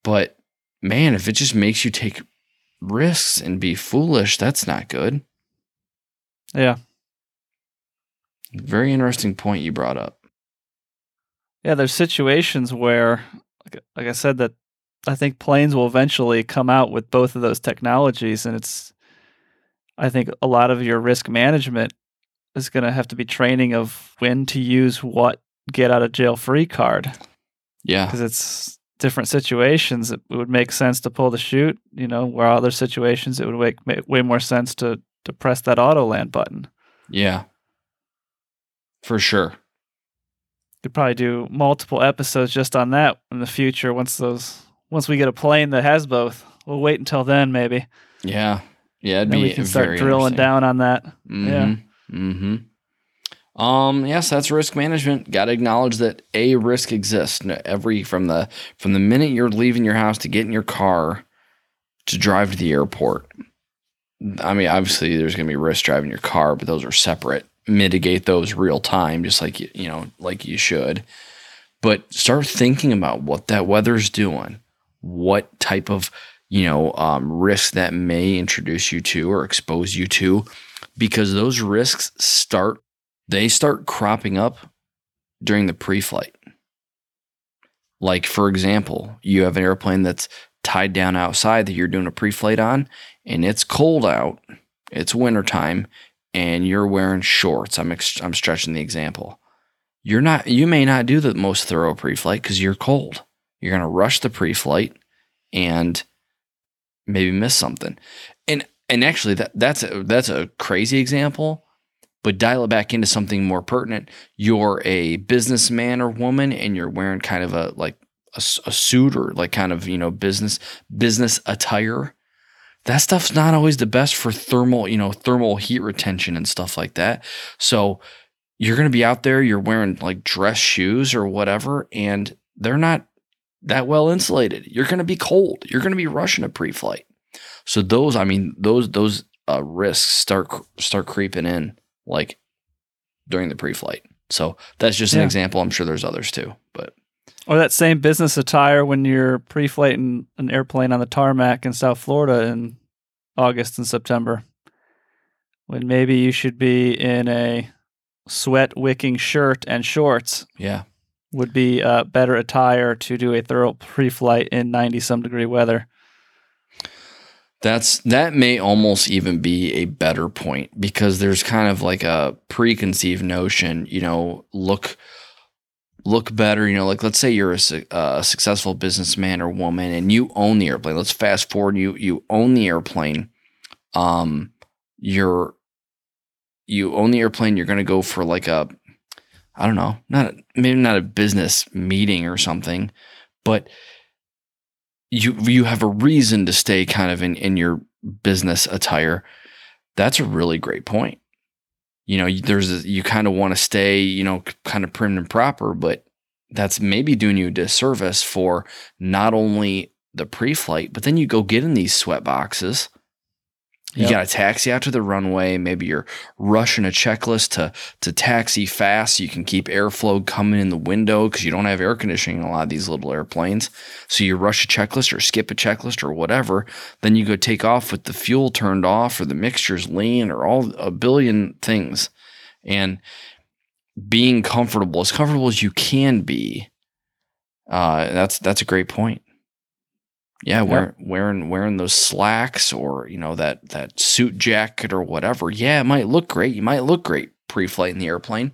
But man, if it just makes you take risks and be foolish, that's not good. Yeah. Very interesting point you brought up. Yeah, there's situations where, like, like I said, that I think planes will eventually come out with both of those technologies, and it's, I think a lot of your risk management is going to have to be training of when to use what get out of jail free card Yeah. because it's different situations. It would make sense to pull the chute, you know, where other situations it would make, make way more sense to to press that auto land button. Yeah. For sure. Could probably do multiple episodes just on that in the future once those once we get a plane that has both. We'll wait until then maybe. Yeah. Yeah. It'd Then be we can start drilling down on that. Mm-hmm. Mm-hmm. Um, yes, that's risk management. Got to acknowledge that a risk exists. Every from the from the minute you're leaving your house to get in your car to drive to the airport. I mean, obviously there's going to be risk driving your car, but those are separate. Mitigate those real time, just like you, you know, like you should. But start thinking about what that weather's doing, what type of you know um, risk that may introduce you to or expose you to because those risks start they start cropping up during the pre-flight. Like for example you have an airplane that's tied down outside that you're doing a pre-flight on and it's cold out it's wintertime and you're wearing shorts. I'm ex- i'm stretching the example. You're not you may not do the most thorough pre-flight because you're cold. You're going to rush the pre-flight and maybe miss something. And and actually that that's a, that's a crazy example but dial it back into something more pertinent. You're a businessman or woman and you're wearing kind of a like a suit or like kind of you know business business attire. That stuff's not always the best for thermal you know thermal heat retention and stuff like that. So you're going to be out there you're wearing like dress shoes or whatever and they're not that well insulated. You're going to be cold. You're going to be rushing a pre-flight so those, I mean, those those uh, risks start start creeping in like during the pre-flight. So that's just an Yeah. example. I'm sure there's others too, but Or that same business attire when you're pre-flighting an airplane on the tarmac in South Florida in August and September. When maybe you should be in a sweat wicking shirt and shorts yeah, would be uh, better attire to do a thorough pre-flight in 90 some degree weather. That's that may almost even be a better point because there's kind of like a preconceived notion, you know, look look better, you know, like let's say you're a, a successful businessman or woman and you own the airplane. Let's fast forward you you own the airplane. Um you're you own the airplane, you're going to go for like a I don't know, not a, maybe not a business meeting or something, but you you have a reason to stay kind of in in your business attire. That's a really great point. You know, there's a, you kind of want to stay, you know, kind of prim and proper, but that's maybe doing you a disservice for not only the pre-flight, but then you go get in these sweat boxes. You Yep. got a taxi out to the runway. Maybe you're rushing a checklist to to taxi fast so you can keep airflow coming in the window because you don't have air conditioning in a lot of these little airplanes. So you rush a checklist or skip a checklist or whatever. Then you go take off with the fuel turned off or the mixture's lean or all a billion things. And being comfortable, as comfortable as you can be, Uh, that's that's a great point. Yeah, Yep. wearing wearing those slacks or you know that that suit jacket or whatever. Yeah, it might look great. You might look great pre-flight in the airplane.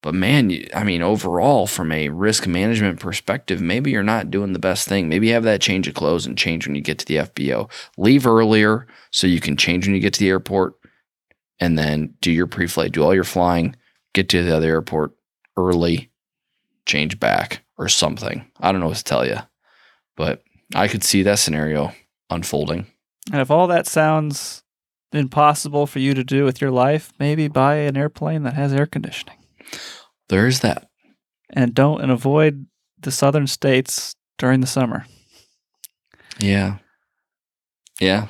But man, you, I mean, overall, from a risk management perspective, maybe you're not doing the best thing. Maybe have that change of clothes and change when you get to the FBO. Leave earlier so you can change when you get to the airport, and then do your pre-flight, do all your flying, get to the other airport early, change back or something. I don't know what to tell you, but I could see that scenario unfolding. And if all that sounds impossible for you to do with your life, maybe buy an airplane that has air conditioning. There is that. And don't and avoid the southern states during the summer. Yeah. Yeah.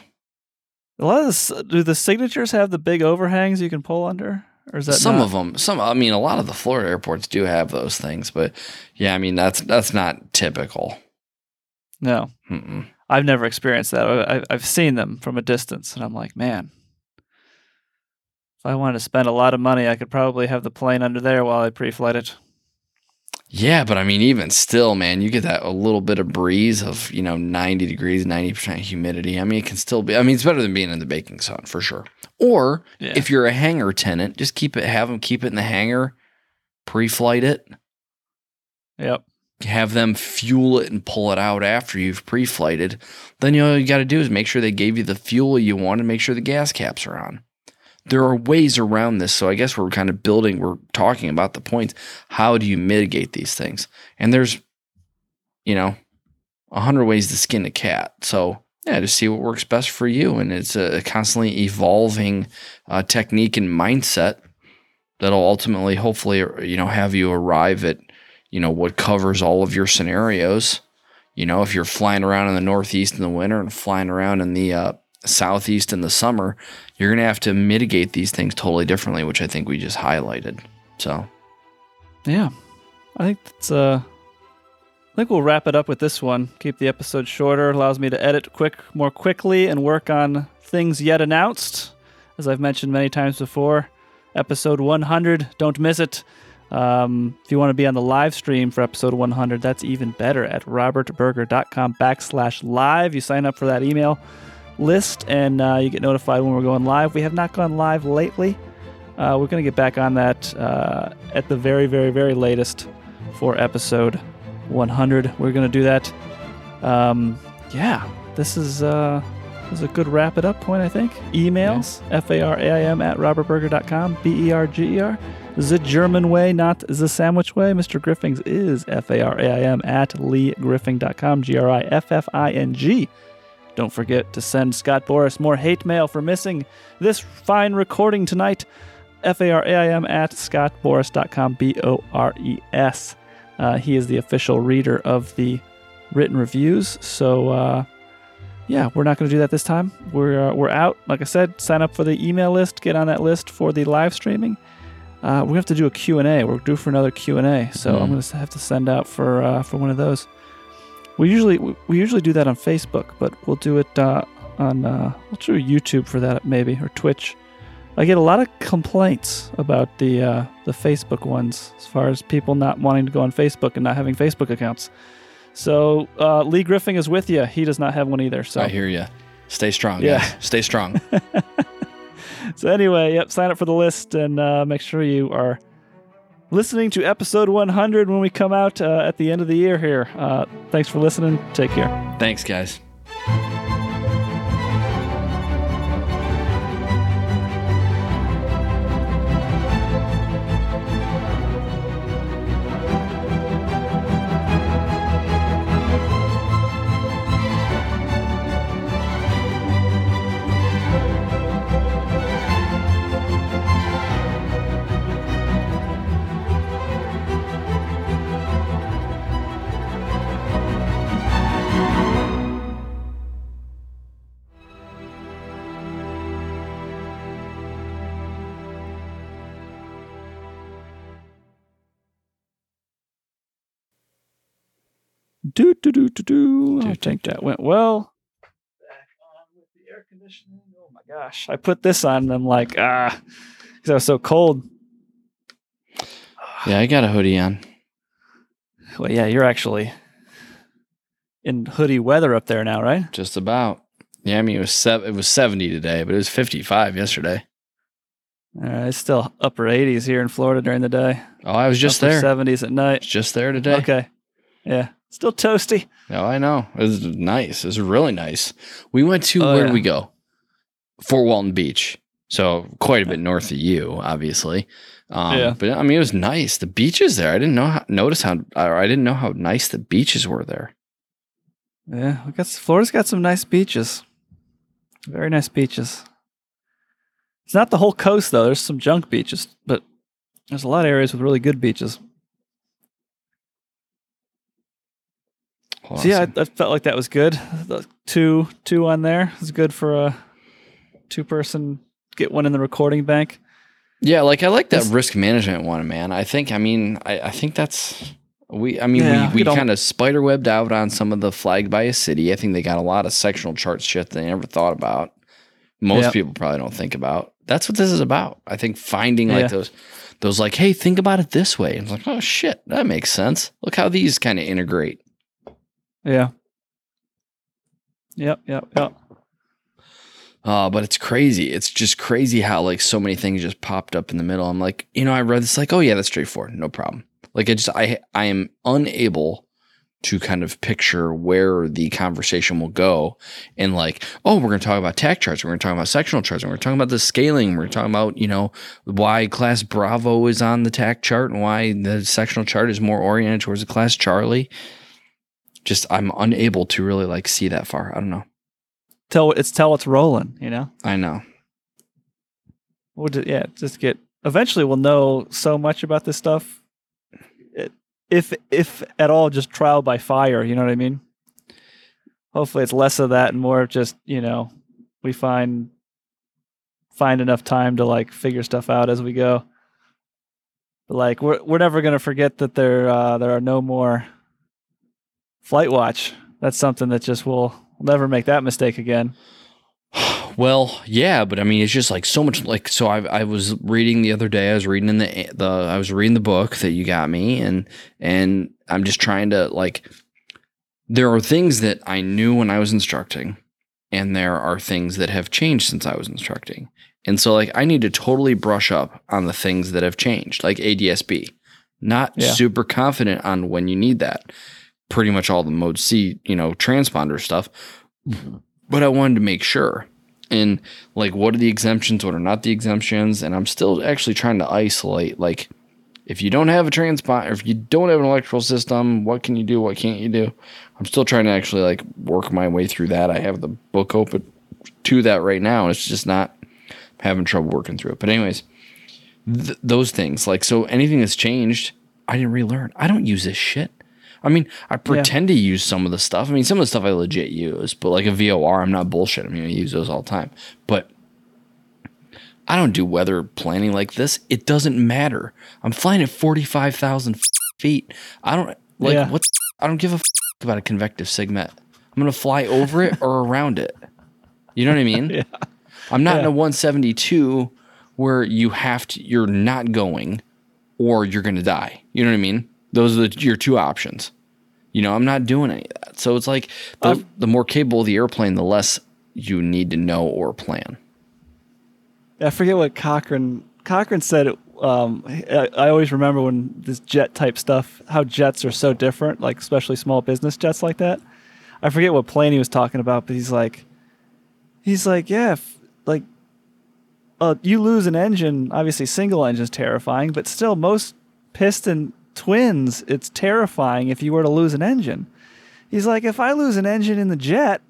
A lot of this, do the signatures have the big overhangs you can pull under? Or is that some not? of them some i mean a lot of the florida airports do have those things but yeah i mean that's that's not typical No, Mm-mm. I've never experienced that. I, I've seen them from a distance, and I'm like, man, if I wanted to spend a lot of money, I could probably have the plane under there while I pre-flight it. yeah but i mean even still man you get that a little bit of breeze of you know 90 degrees 90% humidity i mean it can still be i mean it's better than being in the baking sun for sure or Yeah. if you're a hangar tenant just keep it have them keep it in the hangar pre-flight it Yep. Have them fuel it and pull it out after you've pre-flighted, then you all you got to do is make sure they gave you the fuel you want and make sure the gas caps are on. There are ways around this, so I guess we're kind of building. We're talking about the points. How do you mitigate these things? And there's, you know, a hundred ways to skin a cat. So yeah, just see what works best for you, and it's a constantly evolving uh, technique and mindset that'll ultimately, hopefully, you know, have you arrive at you know what covers all of your scenarios you know if you're flying around in the northeast in the winter and flying around in the uh, southeast in the summer you're going to have to mitigate these things totally differently which i think we just highlighted so Yeah. I think that's uh I think we'll wrap it up with this one. Keep the episode shorter, allows me to edit quick more quickly and work on things yet announced. As I've mentioned many times before, episode 100, don't miss it. Um, if you want to be on the live stream for episode 100, that's even better at robertberger.com backslash live. You sign up for that email list and uh, you get notified when we're going live. We have not gone live lately. Uh, we're going to get back on that uh, at the very, very, very latest for episode 100. We're going to do that. Um, yeah, this is, uh, this is a good wrap it up point, I think. Emails, F A R A I M at robertberger.com, B E R G E R. The German way, not the sandwich way. Mr. Griffing's is F A R A I M at leegriffing.com, G R I F F I N G. Don't forget to send Scott Bores more hate mail for missing this fine recording tonight. F A R A I M at scottbores.com, B O R E S. Uh, he is the official reader of the written reviews. So, uh, yeah, we're not going to do that this time. We're, uh, we're out. Like I said, sign up for the email list, get on that list for the live streaming. Uh, we have to do a Q&A. We're due for another Q&A, so Hmm. I'm going to have to send out for uh, for one of those. We usually we usually do that on Facebook, but we'll do it uh, on uh, we'll do YouTube for that maybe or Twitch. I get a lot of complaints about the uh, the Facebook ones as far as people not wanting to go on Facebook and not having Facebook accounts. So uh, Lee Griffing is with you. He does not have one either. So i hear you stay strong Yeah. yeah stay strong <laughs> so anyway, yep, sign up for the list and uh, make sure you are listening to episode 100 when we come out uh, at the end of the year here. Uh, thanks for listening. Take care. thanks guys Do do do do do. I think that went well. Back on with the air conditioning. Oh my gosh! I put this on and I'm like ah, because I was so cold. yeah i got a hoodie on Well, yeah, you're actually in hoodie weather up there now, right? Just about. Yeah, I mean it was sev- it was 70 today, but it was 55 yesterday. Uh, it's still upper 80s here in Florida during the day. Oh, I was just upper there. 70s at night. It's just there today. Okay. Yeah. Still toasty. Oh, I know. It was nice. It was really nice. We went to Oh, where yeah. did we go? Fort Walton Beach. So quite a bit north of you, obviously. Um, Yeah. But I mean, it was nice. The beaches there. I didn't know how, notice how or I didn't know how nice the beaches were there. Yeah. We got, Florida's got some nice beaches. Very nice beaches. It's not the whole coast, though. There's some junk beaches, but there's a lot of areas with really good beaches. So yeah. I, I felt like that was good. Two two on there is good for a two person. Get one in the recording bank. yeah. Like I like that risk management one, man. I think. I mean, I, I think that's. We, I mean, Yeah, we, we kind of spider webbed out on some of the flagged by a city. I think they got a lot of sectional chart shit they never thought about. Most Yep. people probably don't think about. That's what this is about. I think finding like Yeah. those, those like, hey, think about it this way. And it's like, oh shit, that makes sense. Look how these kind of integrate. Yeah. Yep. Yep. Yep. Uh, but it's crazy. It's just crazy how like so many things just popped up in the middle. I'm like, you know, I read this like, oh yeah, that's straightforward, no problem. Like I just I I am unable to kind of picture where the conversation will go and like, oh, we're gonna talk about TAC charts, we're gonna talk about sectional charts, we're gonna about the scaling, we're talking about, you know, why class Bravo is on the TAC chart and why the sectional chart is more oriented towards the class Charlie. Just I'm unable to really like see that far. I don't know. Tell it's tell it's rolling. You know. I know. We'll ju- yeah, just get. Eventually, we'll know so much about this stuff. It, if if at all, just trial by fire. You know what I mean? Hopefully, it's less of that and more of just you know we find find enough time to like figure stuff out as we go. But like we're we're never gonna forget that there uh, there are no more flight watch. That's something that just will never make that mistake again. Well, yeah, but I mean, it's just like so much. Like, so I, I was reading the other day. I was reading in the the I was reading the book that you got me, and and I'm just trying to like. There are things that I knew when I was instructing, and there are things that have changed since I was instructing, and so like I need to totally brush up on the things that have changed, like ADSB. Not Yeah. super confident on when you need that. Pretty much all the mode C, you know, transponder stuff, mm-hmm. but I wanted to make sure. And like what are the exemptions? What are not the exemptions? And i'm still actually trying to isolate like if you don't have a transponder if you don't have an electrical system what can you do? What can't you do? I'm still trying to actually like work my way through that. I have the book open to that right now and it's just not having trouble working through it. But anyways th- those things like so anything that's changed i didn't relearn. I don't use this shit I mean, I pretend to use some of the stuff. I mean, some of the stuff I legit use, but like a VOR, I'm not bullshit. I mean, I use those all the time. But I don't do weather planning like this. It doesn't matter. I'm flying at 45,000 feet. I don't like Yeah. what I don't give a f- about a convective sigmet. I'm going to fly over it or around it. You know what I mean? <laughs> Yeah. I'm not in a 172 where you have to you're not going or you're going to die. You know what I mean? Those are the, your two options. You know, I'm not doing any of that. So it's like the, Um, the more capable the airplane, the less you need to know or plan. I forget what Cochrane Cochrane said. Um, I, I always remember when this jet type stuff, how jets are so different, like especially small business jets like that. I forget what plane he was talking about, but he's like, he's like, yeah, if, like, uh, you lose an engine. Obviously, single engine is terrifying, but still, most piston twins, it's terrifying if you were to lose an engine. He's like, if I lose an engine in the jet,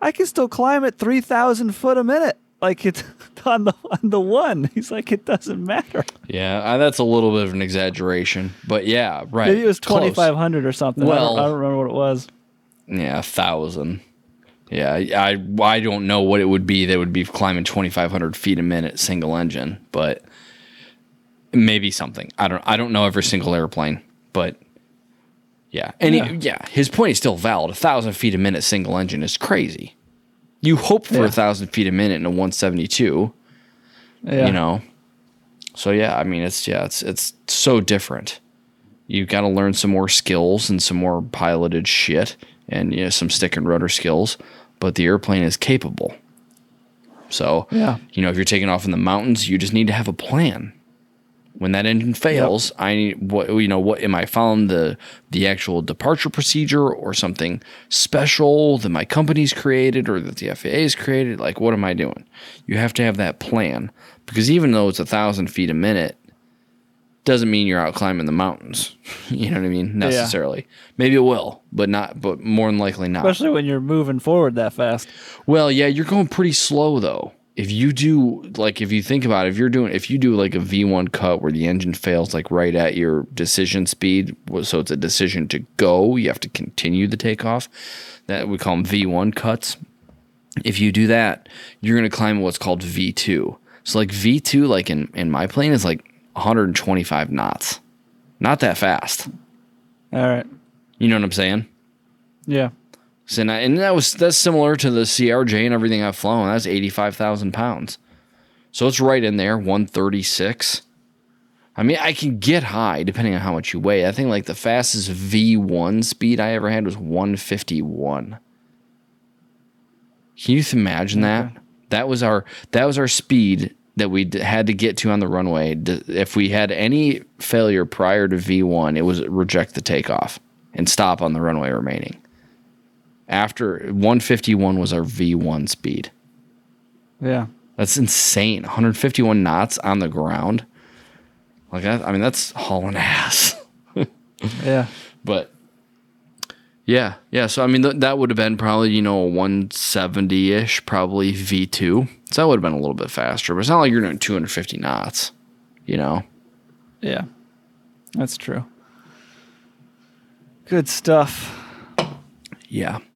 I can still climb at three thousand foot a minute. Like it's <laughs> on the on the one. He's like, it doesn't matter. Yeah, uh, that's a little bit of an exaggeration, but yeah, right. Maybe it was twenty five hundred or something. I don't- I, don't, remember what it was. Yeah, a thousand. Yeah, I I don't know what it would be that would be climbing 2,500 feet a minute single engine, but maybe something. I don't I don't know every single airplane, but yeah, and Yeah. He, yeah, his point is still valid. A thousand feet a minute single engine is crazy. You hope for Yeah. a thousand feet a minute in a 172, Yeah. you know. So yeah, I mean it's yeah, it's it's so different. You've got to learn some more skills and some more piloted shit and you know some stick and rudder skills, but the airplane is capable. So, Yeah. you know, if you're taking off in the mountains, you just need to have a plan. When that engine fails, I need what you know. What am I following the the actual departure procedure or something special that my company's created or that the FAA FAA's created? Like, what am I doing? You have to have that plan because even though it's a thousand feet a minute, doesn't mean you're out climbing the mountains. <laughs> you know what I mean? Necessarily. Maybe it will, but not. But more than likely not. Especially when you're moving forward that fast. Well, yeah, you're going pretty slow though. If you do like if you think about it, if you're doing if you do like a V1 cut where the engine fails like right at your decision speed, so it's a decision to go, you have to continue the takeoff. That we call them V1 cuts. If you do that, you're going to climb what's called V2. So like V2 like in in my plane is like 125 knots. Not that fast. All right. You know what I'm saying? Yeah. So and, I, and that was that's similar to the CRJ and everything I've flown. That's eighty five thousand pounds, so it's right in there, one thirty six. I mean, I can get high depending on how much you weigh. I think like the fastest V one speed I ever had was one fifty one. Can you imagine that? That was our that was our speed that we had to get to on the runway. If we had any failure prior to V one, it was reject the takeoff and stop on the runway remaining after 151 was our V1 speed. Yeah. That's insane. 151 knots on the ground. Like I, I mean, that's hauling ass. <laughs> Yeah. But yeah, yeah. So I mean, th- that would have been probably you know a 170 ish, probably V2. So that would have been a little bit faster. But it's not like you're doing 250 knots. You know. Yeah. That's true. Good stuff. Yeah.